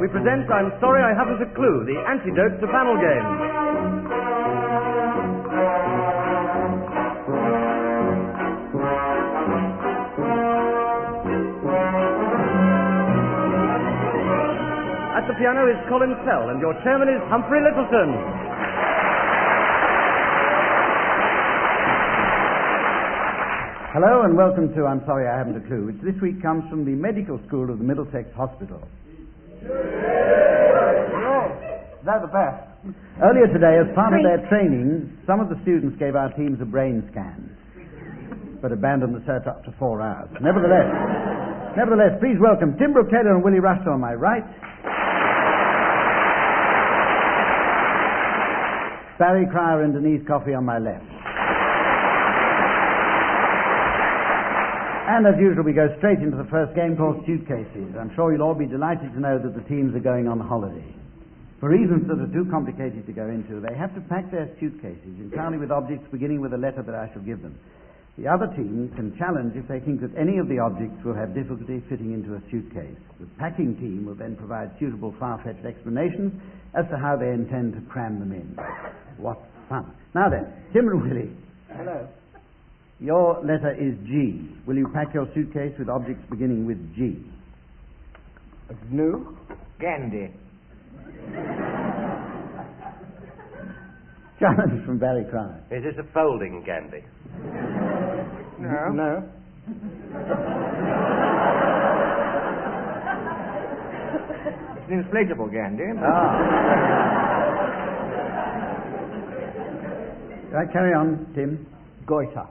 we present I'm Sorry I Haven't a Clue, the antidote to panel games. At the piano is Colin Sell, and your chairman is Humphrey Lyttelton. Hello and welcome to I'm Sorry I Haven't a Clue, which this week comes from the Medical School of the Middlesex Hospital. They're the best. Earlier today, as part of their training, some of the students gave our teams a brain scan, but abandoned the search up to four hours. Nevertheless, nevertheless, please welcome Tim Brooke and Willie Rushton on my right. Barry Cryer and Denise Coffey on my left. And as usual, we go straight into the first game called Suitcases. I'm sure you'll all be delighted to know that the teams are going on holiday. For reasons that are too complicated to go into, they have to pack their suitcases entirely with objects beginning with a letter that I shall give them. The other team can challenge if they think that any of the objects will have difficulty fitting into a suitcase. The packing team will then provide suitable far-fetched explanations as to how they intend to cram them in. What fun. Now then, Tim and Willie, Hello. your letter is G. Will you pack your suitcase with objects beginning with G? Gnu. Gandhi. Challenge from Barry Cryer. Is this a folding candy? No. No. it's an inflatable Gandhi. Ah. Right, carry on, Tim. Goiter.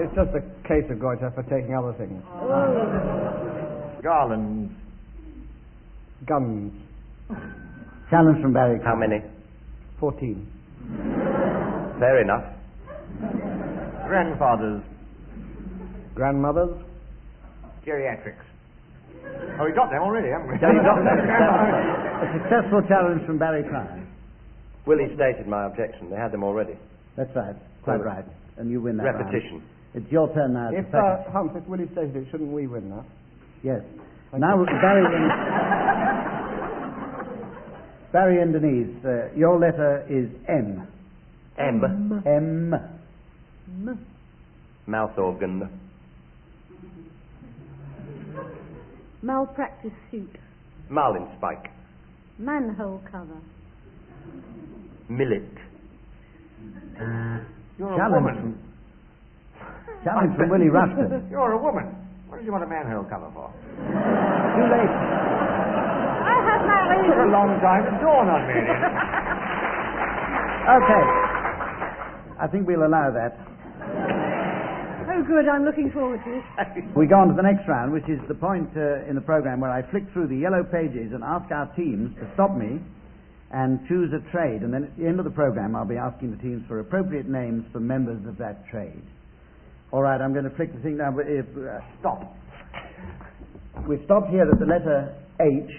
it's just a case of goiter for taking other things. Garlands. Guns. Challenge from Barry Cryer. How many? Fourteen. Fair enough. Grandfathers. Grandmothers. Geriatrics. Oh, we got them already, haven't we? Yeah, you got them. A successful challenge from Barry Cryer. Willie stated my objection. They had them already. That's right. Quite Good. right. And you win that round. Repetition. It's your turn now. If pack uh, it. Hump, if Willie stated it, shouldn't we win that? Yes. Thank now, you. Barry and, Barry and Denise, uh, your letter is M. M. M. Mouth organ. Malpractice suit. Marlin spike. Manhole cover. Millet. You're Challenge a woman. from, challenge from Willie Rushton. You're a woman. What did you want a manhole cover for? Too late. I It took a long time to dawn on me. Okay. I think we'll allow that. Oh, good. I'm looking forward to it. We go on to the next round, which is the point uh, in the program where I flick through the yellow pages and ask our teams to stop me and choose a trade. And then at the end of the program, I'll be asking the teams for appropriate names for members of that trade. All right, I'm going to flick the thing down. but uh, stop. We've stopped here at the letter H,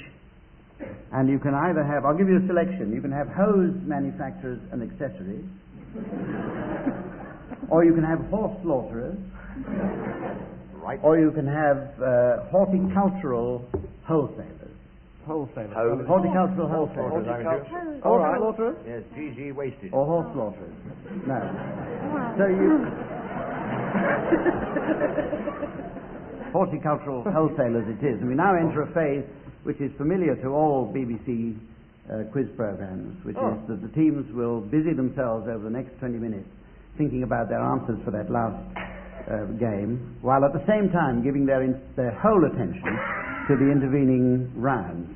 and you can either have, I'll give you a selection. You can have hose manufacturers and accessories, or you can have horse slaughterers, Right. or you can have uh, horticultural wholesalers. Wholesaler. Hose. Horticultural wholesalers. Horticultural. All right. Horticulturers? Yes, GG wasted. Or horse slaughterers. No. wow. So you. Horticultural wholesalers it is. And we now enter a phase which is familiar to all BBC uh, quiz programs, which Oh. is that the teams will busy themselves over the next 20 minutes thinking about their answers for that last uh, game, while at the same time giving their, in- their whole attention to the intervening rounds.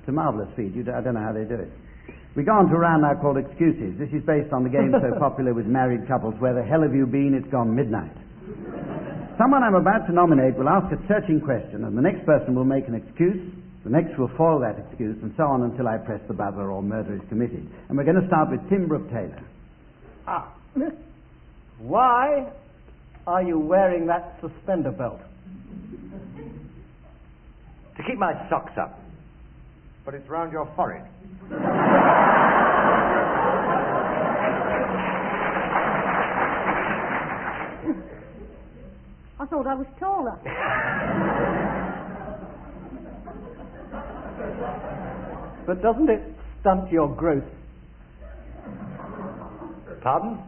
It's a marvellous feat. You, d- I don't know how they do it. We go on to a round now called Excuses. This is based on the game so popular with married couples, Where the hell have you been? It's gone midnight. Someone I'm about to nominate will ask a searching question, and the next person will make an excuse. The next will follow that excuse, and so on until I press the buzzer or murder is committed. And we're going to start with Tim Brooke Taylor. Ah. Why are you wearing that suspender belt? To keep my socks up. But it's round your forehead. I thought I was taller. But doesn't it stunt your growth? Pardon?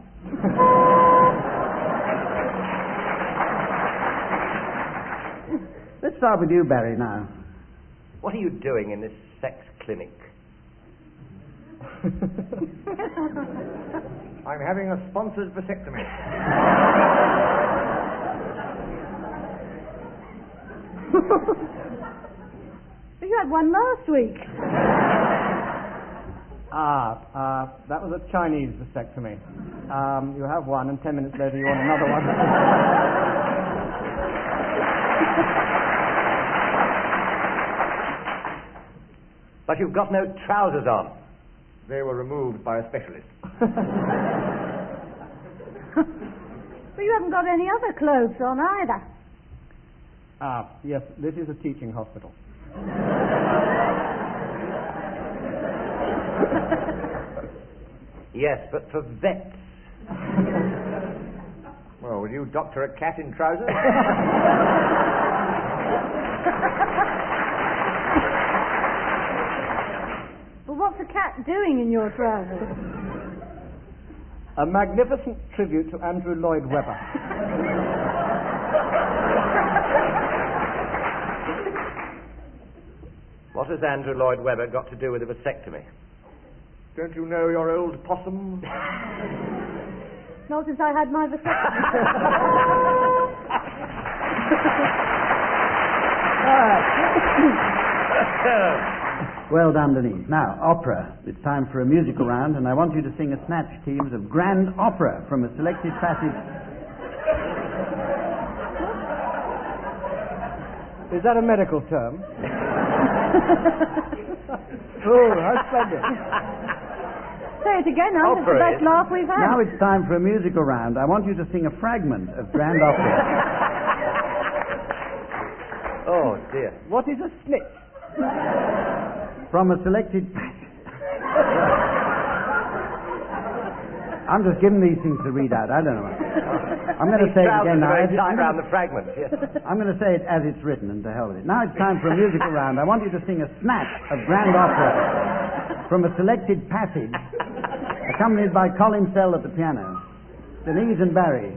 Let's start with you, Barry, now. What are you doing in this sex clinic? I'm having a sponsored vasectomy. you had one last week. Ah, uh, that was a Chinese vasectomy. Um, you have one, and ten minutes later you want another one. But you've got no trousers on. They were removed by a specialist. But you haven't got any other clothes on either. Ah, yes, this is a teaching hospital. Yes, but for vets. Well, would you doctor a cat in trousers? But what's a cat doing in your trousers? A magnificent tribute to Andrew Lloyd Webber. What has Andrew Lloyd Webber got to do with a vasectomy? Don't you know your old possum? Not since I had my vasectomy. Well done, Denise. Now, opera. It's time for a musical round, and I want you to sing a snatch teams of grand opera from a selected passage. Is that a medical term? oh, how splendid. Say it again now. That's the best laugh we've had. Now it's time for a musical round. I want you to sing a fragment of grand opera. Oh, dear. What is a snitch? from a selected I'm just giving these things to read out. I don't know. I'm going to say it again now. Very As it- tight I'm round gonna- the fragment. Yes. I'm going to say it as it's written, and to hell with it. Now it's time for a musical round. I want you to sing a snatch of grand opera from a selected passage, accompanied by Colin Sell at the piano. Denise and Barry.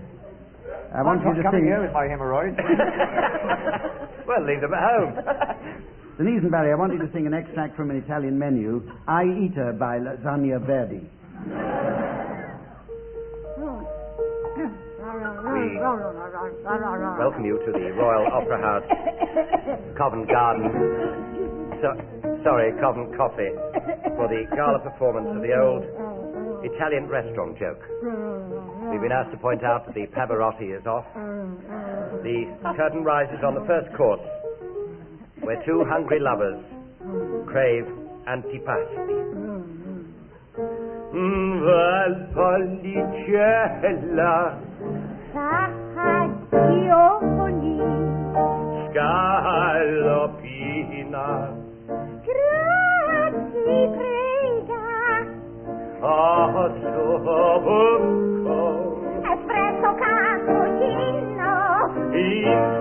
I want you Not to coming sing. here with my hemorrhoids. well, leave them at home. Denise and Barry, I want you to sing an extract from an Italian menu, I Eater by Lasagna Verdi. Welcome you to the Royal Opera House, Covent Garden. So, sorry, Covent Coffee, for the gala performance of the old Italian restaurant joke. We've been asked to point out that the Pavarotti is off. The curtain rises on the first course, where two hungry lovers crave antipasti. Mm, Valpolicella, Stagioni, scaloppina, grazie prega, ossobuco, espresso cappuccino, insolata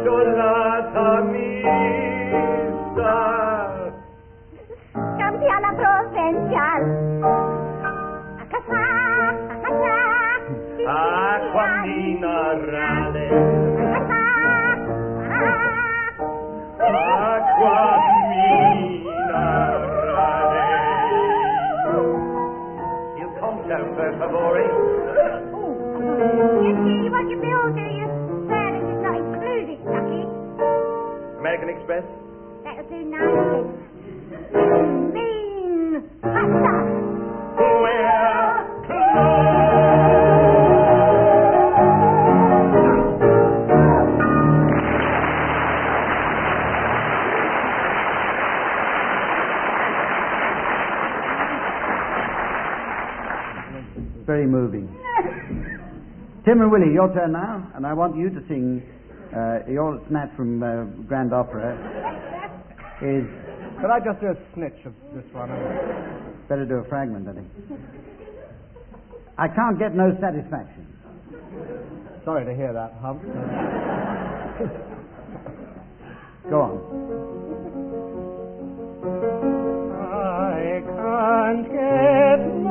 very moving. Tim and Willie, your turn now, and I want you to sing uh, your snatch from uh, Grand Opera. Is could I just do a snitch of this one? Better do a fragment, I think. I can't get no satisfaction. Sorry to hear that, Hump. Go on. I can't get.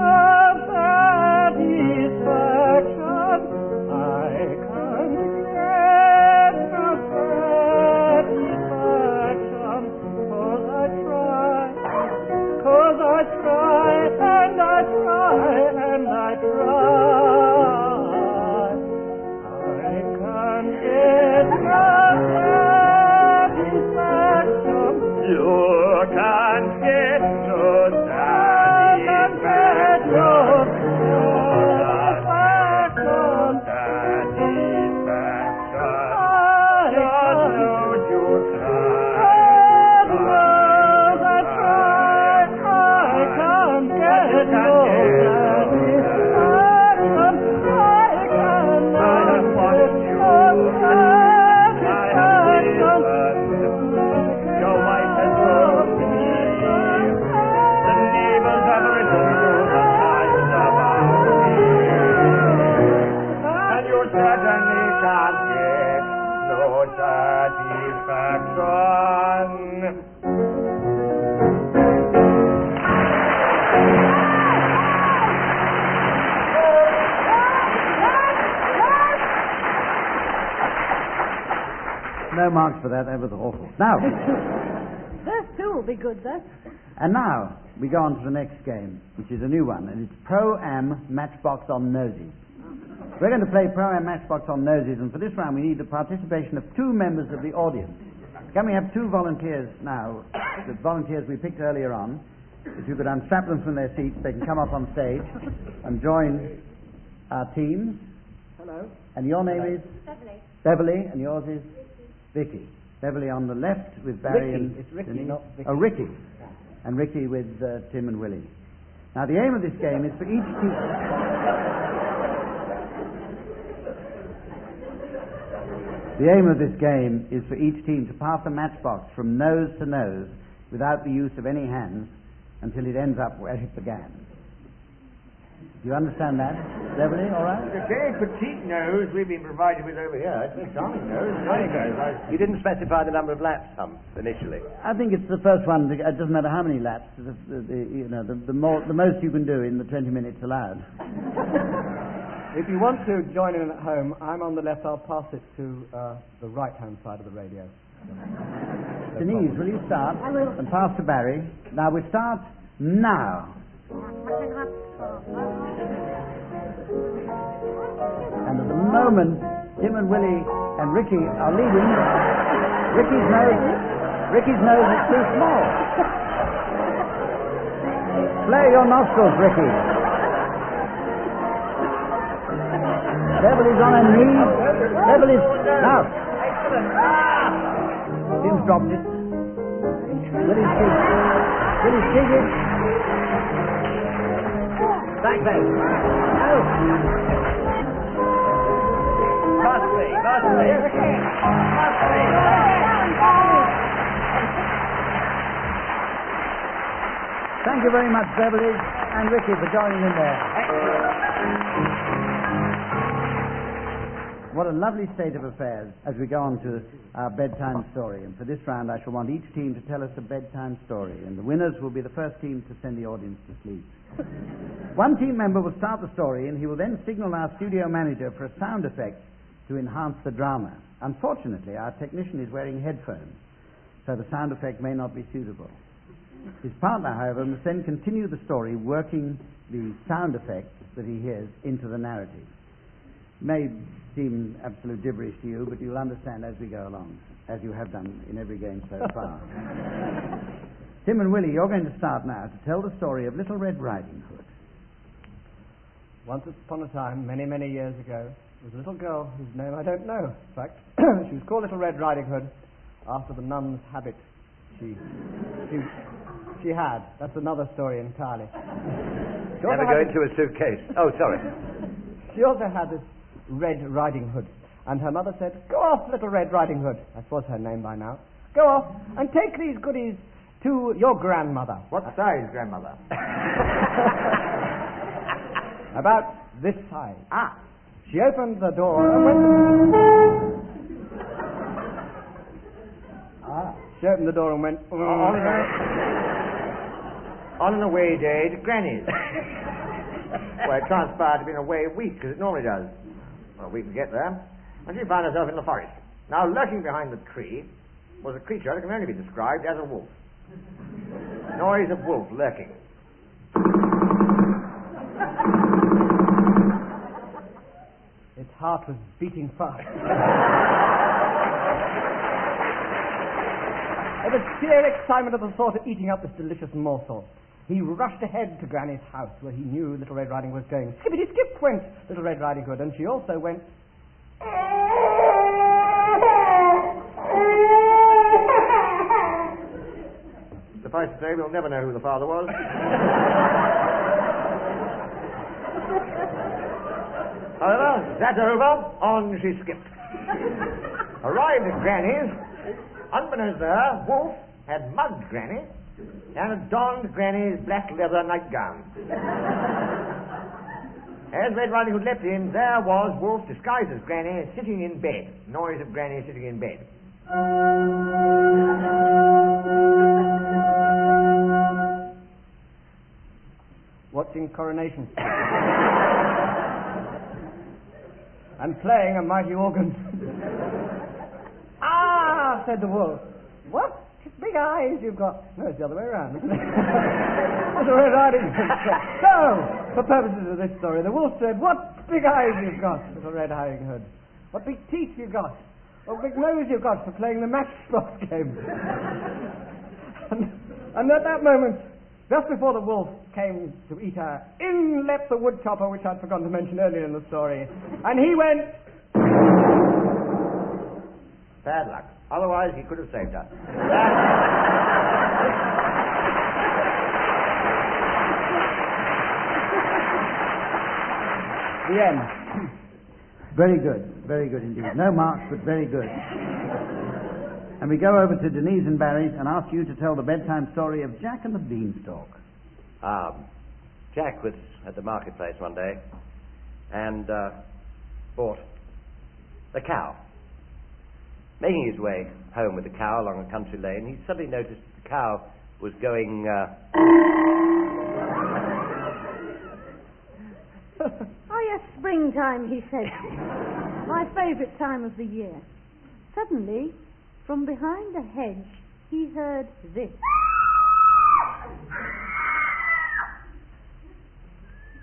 Lord. No marks for that. That was awful. Now, First two will be good, though. and now we go on to the next game, which is a new one, and it's Pro Am Matchbox on Noses. We're going to play Pro Am Matchbox on Noses, and for this round we need the participation of two members of the audience. Can we have two volunteers now? The volunteers we picked earlier on. If you could unstrap them from their seats, they can come up on stage and join our teams. Hello. And your name is? Beverly. Beverly, and yours is? Vicky. Beverly on the left with Barry Ricky. and It's Ricky, Denise. not Vicky. Oh, Ricky. And Ricky with uh, Tim and Willie. Now, the aim of this game is for each team. The aim of this game is for each team to pass a matchbox from nose to nose without the use of any hands until it ends up where it began. Do you understand that? Beverly, all right? The very petite nose we've been provided with over here. It's a charming nose. Charming nose. I- You didn't specify the number of laps, Hump, initially. I think it's the first one. It doesn't matter how many laps. The, the, the, you know, the, the, more, the most you can do in the 20 minutes allowed. If you want to join in at home, I'm on the left. I'll pass it to uh, the right-hand side of the radio. Denise, will you start? I will. And pass to Barry. Now we start now. And at the moment, Jim and Willie and Ricky are leading. Ricky's nose, Ricky's nose is too small. Flare your nostrils, Ricky. Beverly's on her knees. Beverly's now. Tim's dropped it. Willie's cheek. Willie's cheeky. Back then. Pass me, pass me. Pass me. Thank you very much, Beverly and Ricky, for joining in there. What a lovely state of affairs as we go on to our bedtime story. And for this round, I shall want each team to tell us a bedtime story. And the winners will be the first team to send the audience to sleep. One team member will start the story, and he will then signal our studio manager for a sound effect to enhance the drama. Unfortunately, our technician is wearing headphones, so the sound effect may not be suitable. His partner, however, must then continue the story, working the sound effect that he hears into the narrative. May seem absolute gibberish to you, but you'll understand as we go along, as you have done in every game so far. Tim and Willie, you're going to start now to tell the story of Little Red Riding Hood. Once upon a time, many, many years ago, there was a little girl whose name I don't know. In fact, she was called Little Red Riding Hood after the nun's habit she, she, she had. That's another story entirely. She also Never had go into a suitcase. Oh, sorry. She also had this Red Riding Hood. And her mother said, Go off, Little Red Riding Hood. That was her name by now. Go off and take these goodies to your grandmother. What size, grandmother? About this size. Ah, She opened the door and went. Ah. She opened the door and went. on, a, on an away day to Granny's. Where it transpired to be an away week, as it normally does. Well, we can get there. And she found herself in the forest. Now, lurking behind the tree was a creature that can only be described as a wolf. Noise of wolf lurking. Its heart was beating fast. In the sheer excitement of the thought of eating up this delicious morsel, he rushed ahead to Granny's house where he knew Little Red Riding was going. Skippity skip went Little Red Riding Hood, and she also went. Suffice to say, we'll never know who the father was. However, that over, on she skipped. Arrived at Granny's, unbeknownst to her, Wolf had mugged Granny and donned Granny's black leather nightgown. As Red Riding Hood leapt in, there was Wolf, disguised as Granny, sitting in bed. Noise of Granny sitting in bed. Watching Coronation Street. and playing a mighty organ. ah, said the wolf. What big eyes you've got. No, it's the other way around, isn't it? That's the Red Riding Hood said. So, for purposes of this story, the wolf said, What big eyes you've got, little Red Riding Hood. What big teeth you've got. What big nose you've got for playing the matchbox game. and, and at that moment, just before the wolf came to eat her, in leapt the woodchopper, which I'd forgotten to mention earlier in the story. And he went, Bad luck. Otherwise, he could have saved her. the end. Very good, very good indeed. No marks, but very good. And we go over to Denise and Barry's and ask you to tell the bedtime story of Jack and the Beanstalk. Um, Jack was at the marketplace one day and uh, bought a cow. Making his way home with the cow along a country lane, he suddenly noticed that the cow was going. Uh, Oh, yes, springtime, he said. My favourite time of the year. Suddenly, from behind a hedge, he heard this.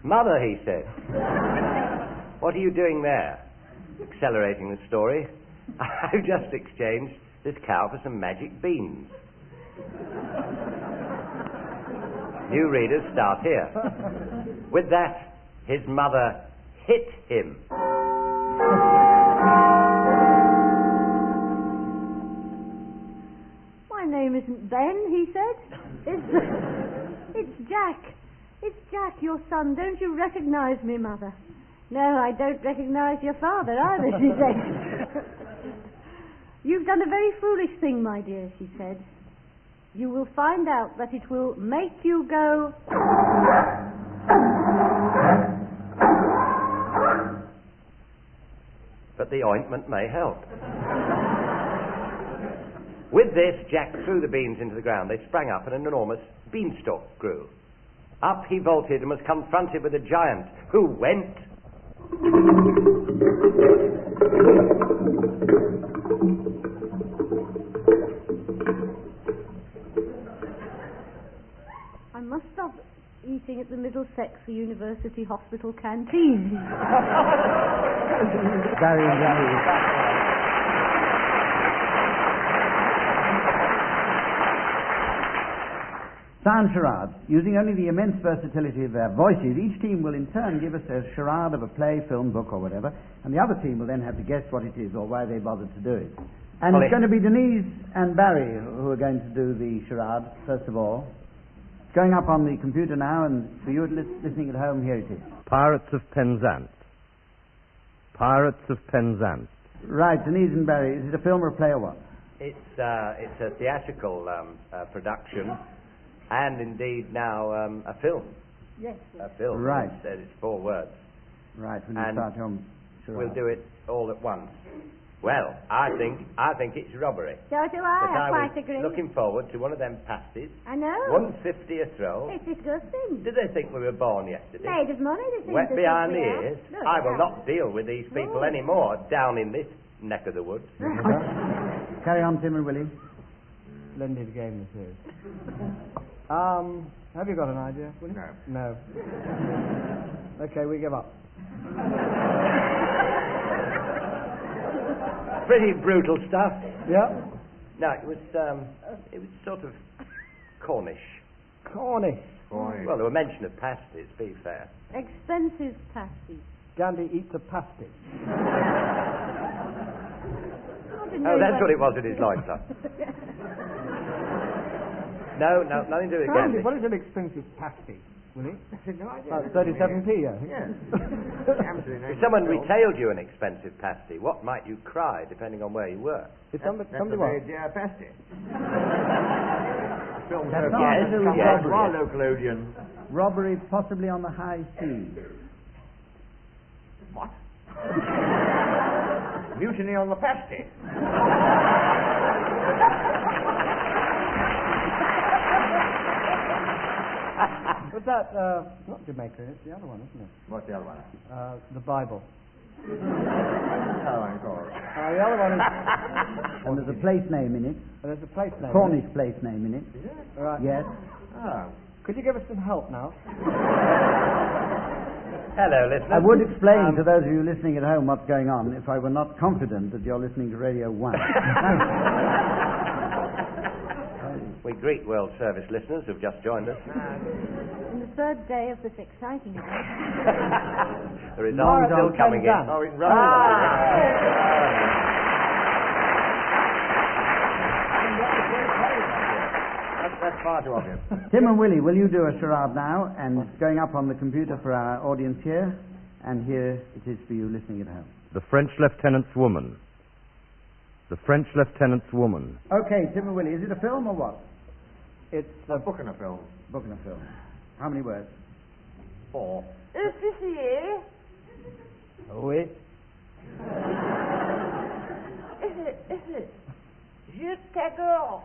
Mother, he said, what are you doing there? Accelerating the story. I've just exchanged this cow for some magic beans. New readers start here. With that, his mother hit him. My name isn't Ben, he said. It's, it's Jack. It's Jack, your son. Don't you recognize me, Mother? No, I don't recognize your father either, she said. You've done a very foolish thing, my dear, she said. You will find out that it will make you go. But the ointment may help. With this, Jack threw the beans into the ground. They sprang up, and an enormous beanstalk grew. Up he vaulted and was confronted with a giant who went. I must stop eating at the Middlesex University Hospital canteen. Barry and Barry. Sound charades. Using only the immense versatility of their voices, each team will in turn give us a charade of a play, film, book, or whatever, and the other team will then have to guess what it is or why they bothered to do it. And Well, it's going to be Denise and Barry who are going to do the charade, first of all. It's going up on the computer now, and for you lis- listening at home, here it is. Pirates of Penzance. Pirates of Penzance. Right, Denise and Barry, is it a film or a play or what? It's, uh, it's a theatrical um, uh, production, and indeed now um, a film. yes. A film. Right. It's, uh, it's four words. Right, when you And start home. charade. We'll do it all at once. Well, I think I think it's robbery. So do But I, I I quite was agree. looking forward to one of them pasties. I know. One fifty a throw. It's disgusting. Did they think we were born yesterday? Made of money, they seem Wet behind the ears. Look, I will not deal with these people Oh. anymore down in this neck of the woods. Carry on, Tim and Willie. Splendid game this is. Um, have you got an idea? Willie? No. No. Okay, we give up. Pretty brutal stuff. Yeah. No, it was um, it was sort of Cornish. Cornish. Boy. Well, there were mention of pasties. Be fair. Expensive pasties. Gandhi eats a pasty. Oh, that's what it was in his loincloth. No, no, nothing to do with Gandhi, Gandhi. what is an expensive pasty, Willie? no idea. About 37p, I think. Yes. Absolutely no If someone retailed you an expensive pasty, what might you cry, depending on where you were? Did somebody, That's somebody uh, a very what? dear pasty. Film That's not far to do has with come out to robbery. our local audience. Robbery possibly on the high seas. What? Mutiny on the pasty. But that, uh, not Jamaica, it's the other one, isn't it? What's the other one? Uh, the Bible. Oh, I'm. Uh, the other one is, And there's a place name in it, there's a place name. Cornish place name in it. Right. Yes. Oh. Could you give us some help now? Hello, listeners. I would explain Um, to those of you listening at home what's going on if I were not confident that you're listening to Radio 1. We greet World Service listeners who've just joined us. Ah, on the third day of this exciting event. the results Long are still coming in. Penzance. Oh, in Russia. That's, that's far too obvious. Tim and Willie, will you do a charade now? And it's going up on the computer for our audience here. And here it is for you listening at home. The French lieutenant's woman. The French lieutenant's woman. Okay, Tim and Willie, is it a film or what? It's A book and a film. Book and a film. How many words? Four. Officier, Oui. je t'adore.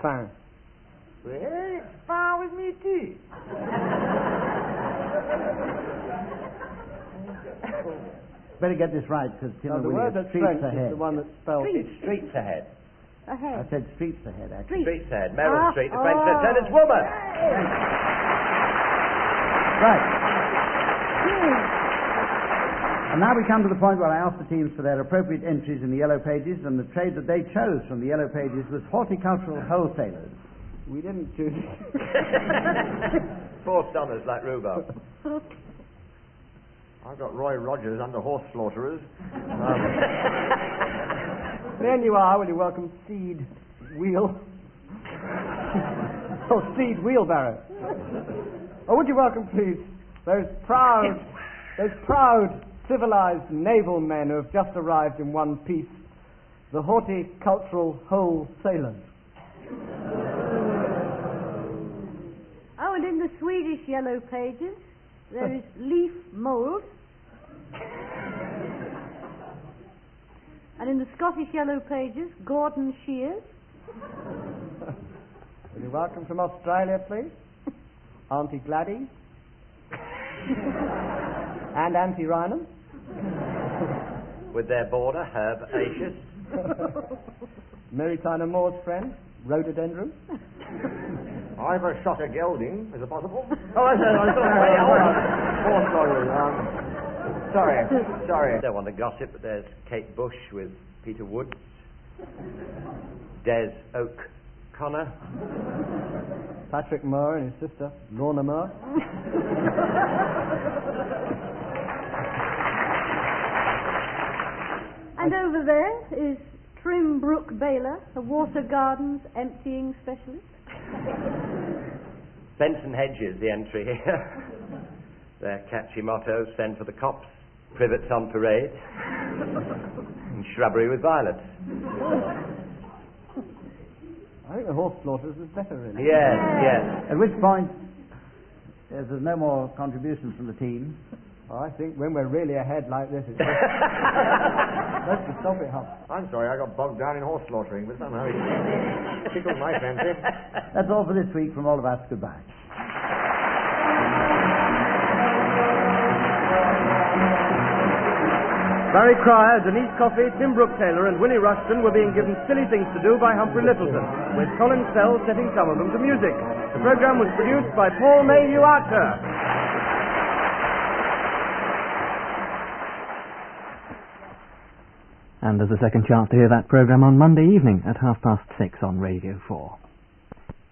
Fin. Well, it's far with me too. Better get this right because Tim Now, and the word are that's streets French ahead. is the one that's spelled... It's streets ahead. I said streets ahead, actually. Street. Streets ahead. Meryl Ah, Street, the French oh. lieutenant's woman. Right. And now we come to the point where I ask the teams for their appropriate entries in the yellow pages, and the trade that they chose from the yellow pages was horticultural wholesalers. We didn't choose... Four stunners like rhubarb. I've got Roy Rogers under horse slaughterers. Then you are, will you welcome Seed Wheel? oh, Seed Wheelbarrow. oh, would you welcome, please, those proud, those proud, civilized naval men who have just arrived in one piece, the haughty horticultural wholesalers. Oh, and in the Swedish yellow pages, there is leaf mould. And in the Scottish yellow pages, Gordon Shears. Will you welcome from Australia, please? Auntie Gladys. and Auntie Rynham. With their border, Herb Aetius. Mary Tyler Moore's friend, Rhododendron. I've a shot of gelding. Is it possible? Oh, I said, I thought Horse slaughterers. Um, sorry, sorry. I Don't want to gossip, but there's Kate Bush with Peter Woods. Des Oak Connor. Patrick Moore and his sister, Lorna Moore. And over there is Trim Brook Baylor, a water gardens emptying specialist. Benson Hedges, the entry here. Their catchy motto, send for the cops, privets on parade, and shrubbery with violets. I think the horse slaughters was better, really. Yes, yes. At which point, as there's no more contributions from the team, Oh, I think when we're really ahead like this, it's let's just stop it, Hop. I'm sorry, I got bogged down in horse slaughtering, but somehow it tickled my fancy. that's all for this week from all of us. Goodbye. Barry Cryer, Denise Coffey, Tim Brooke Taylor, and Willie Rushton were being given silly things to do by Humphrey Lyttelton, with Colin Sell setting some of them to music. The program was produced by Paul Mayhew Archer. And there's a second chance to hear that programme on Monday evening at half past six on Radio 4.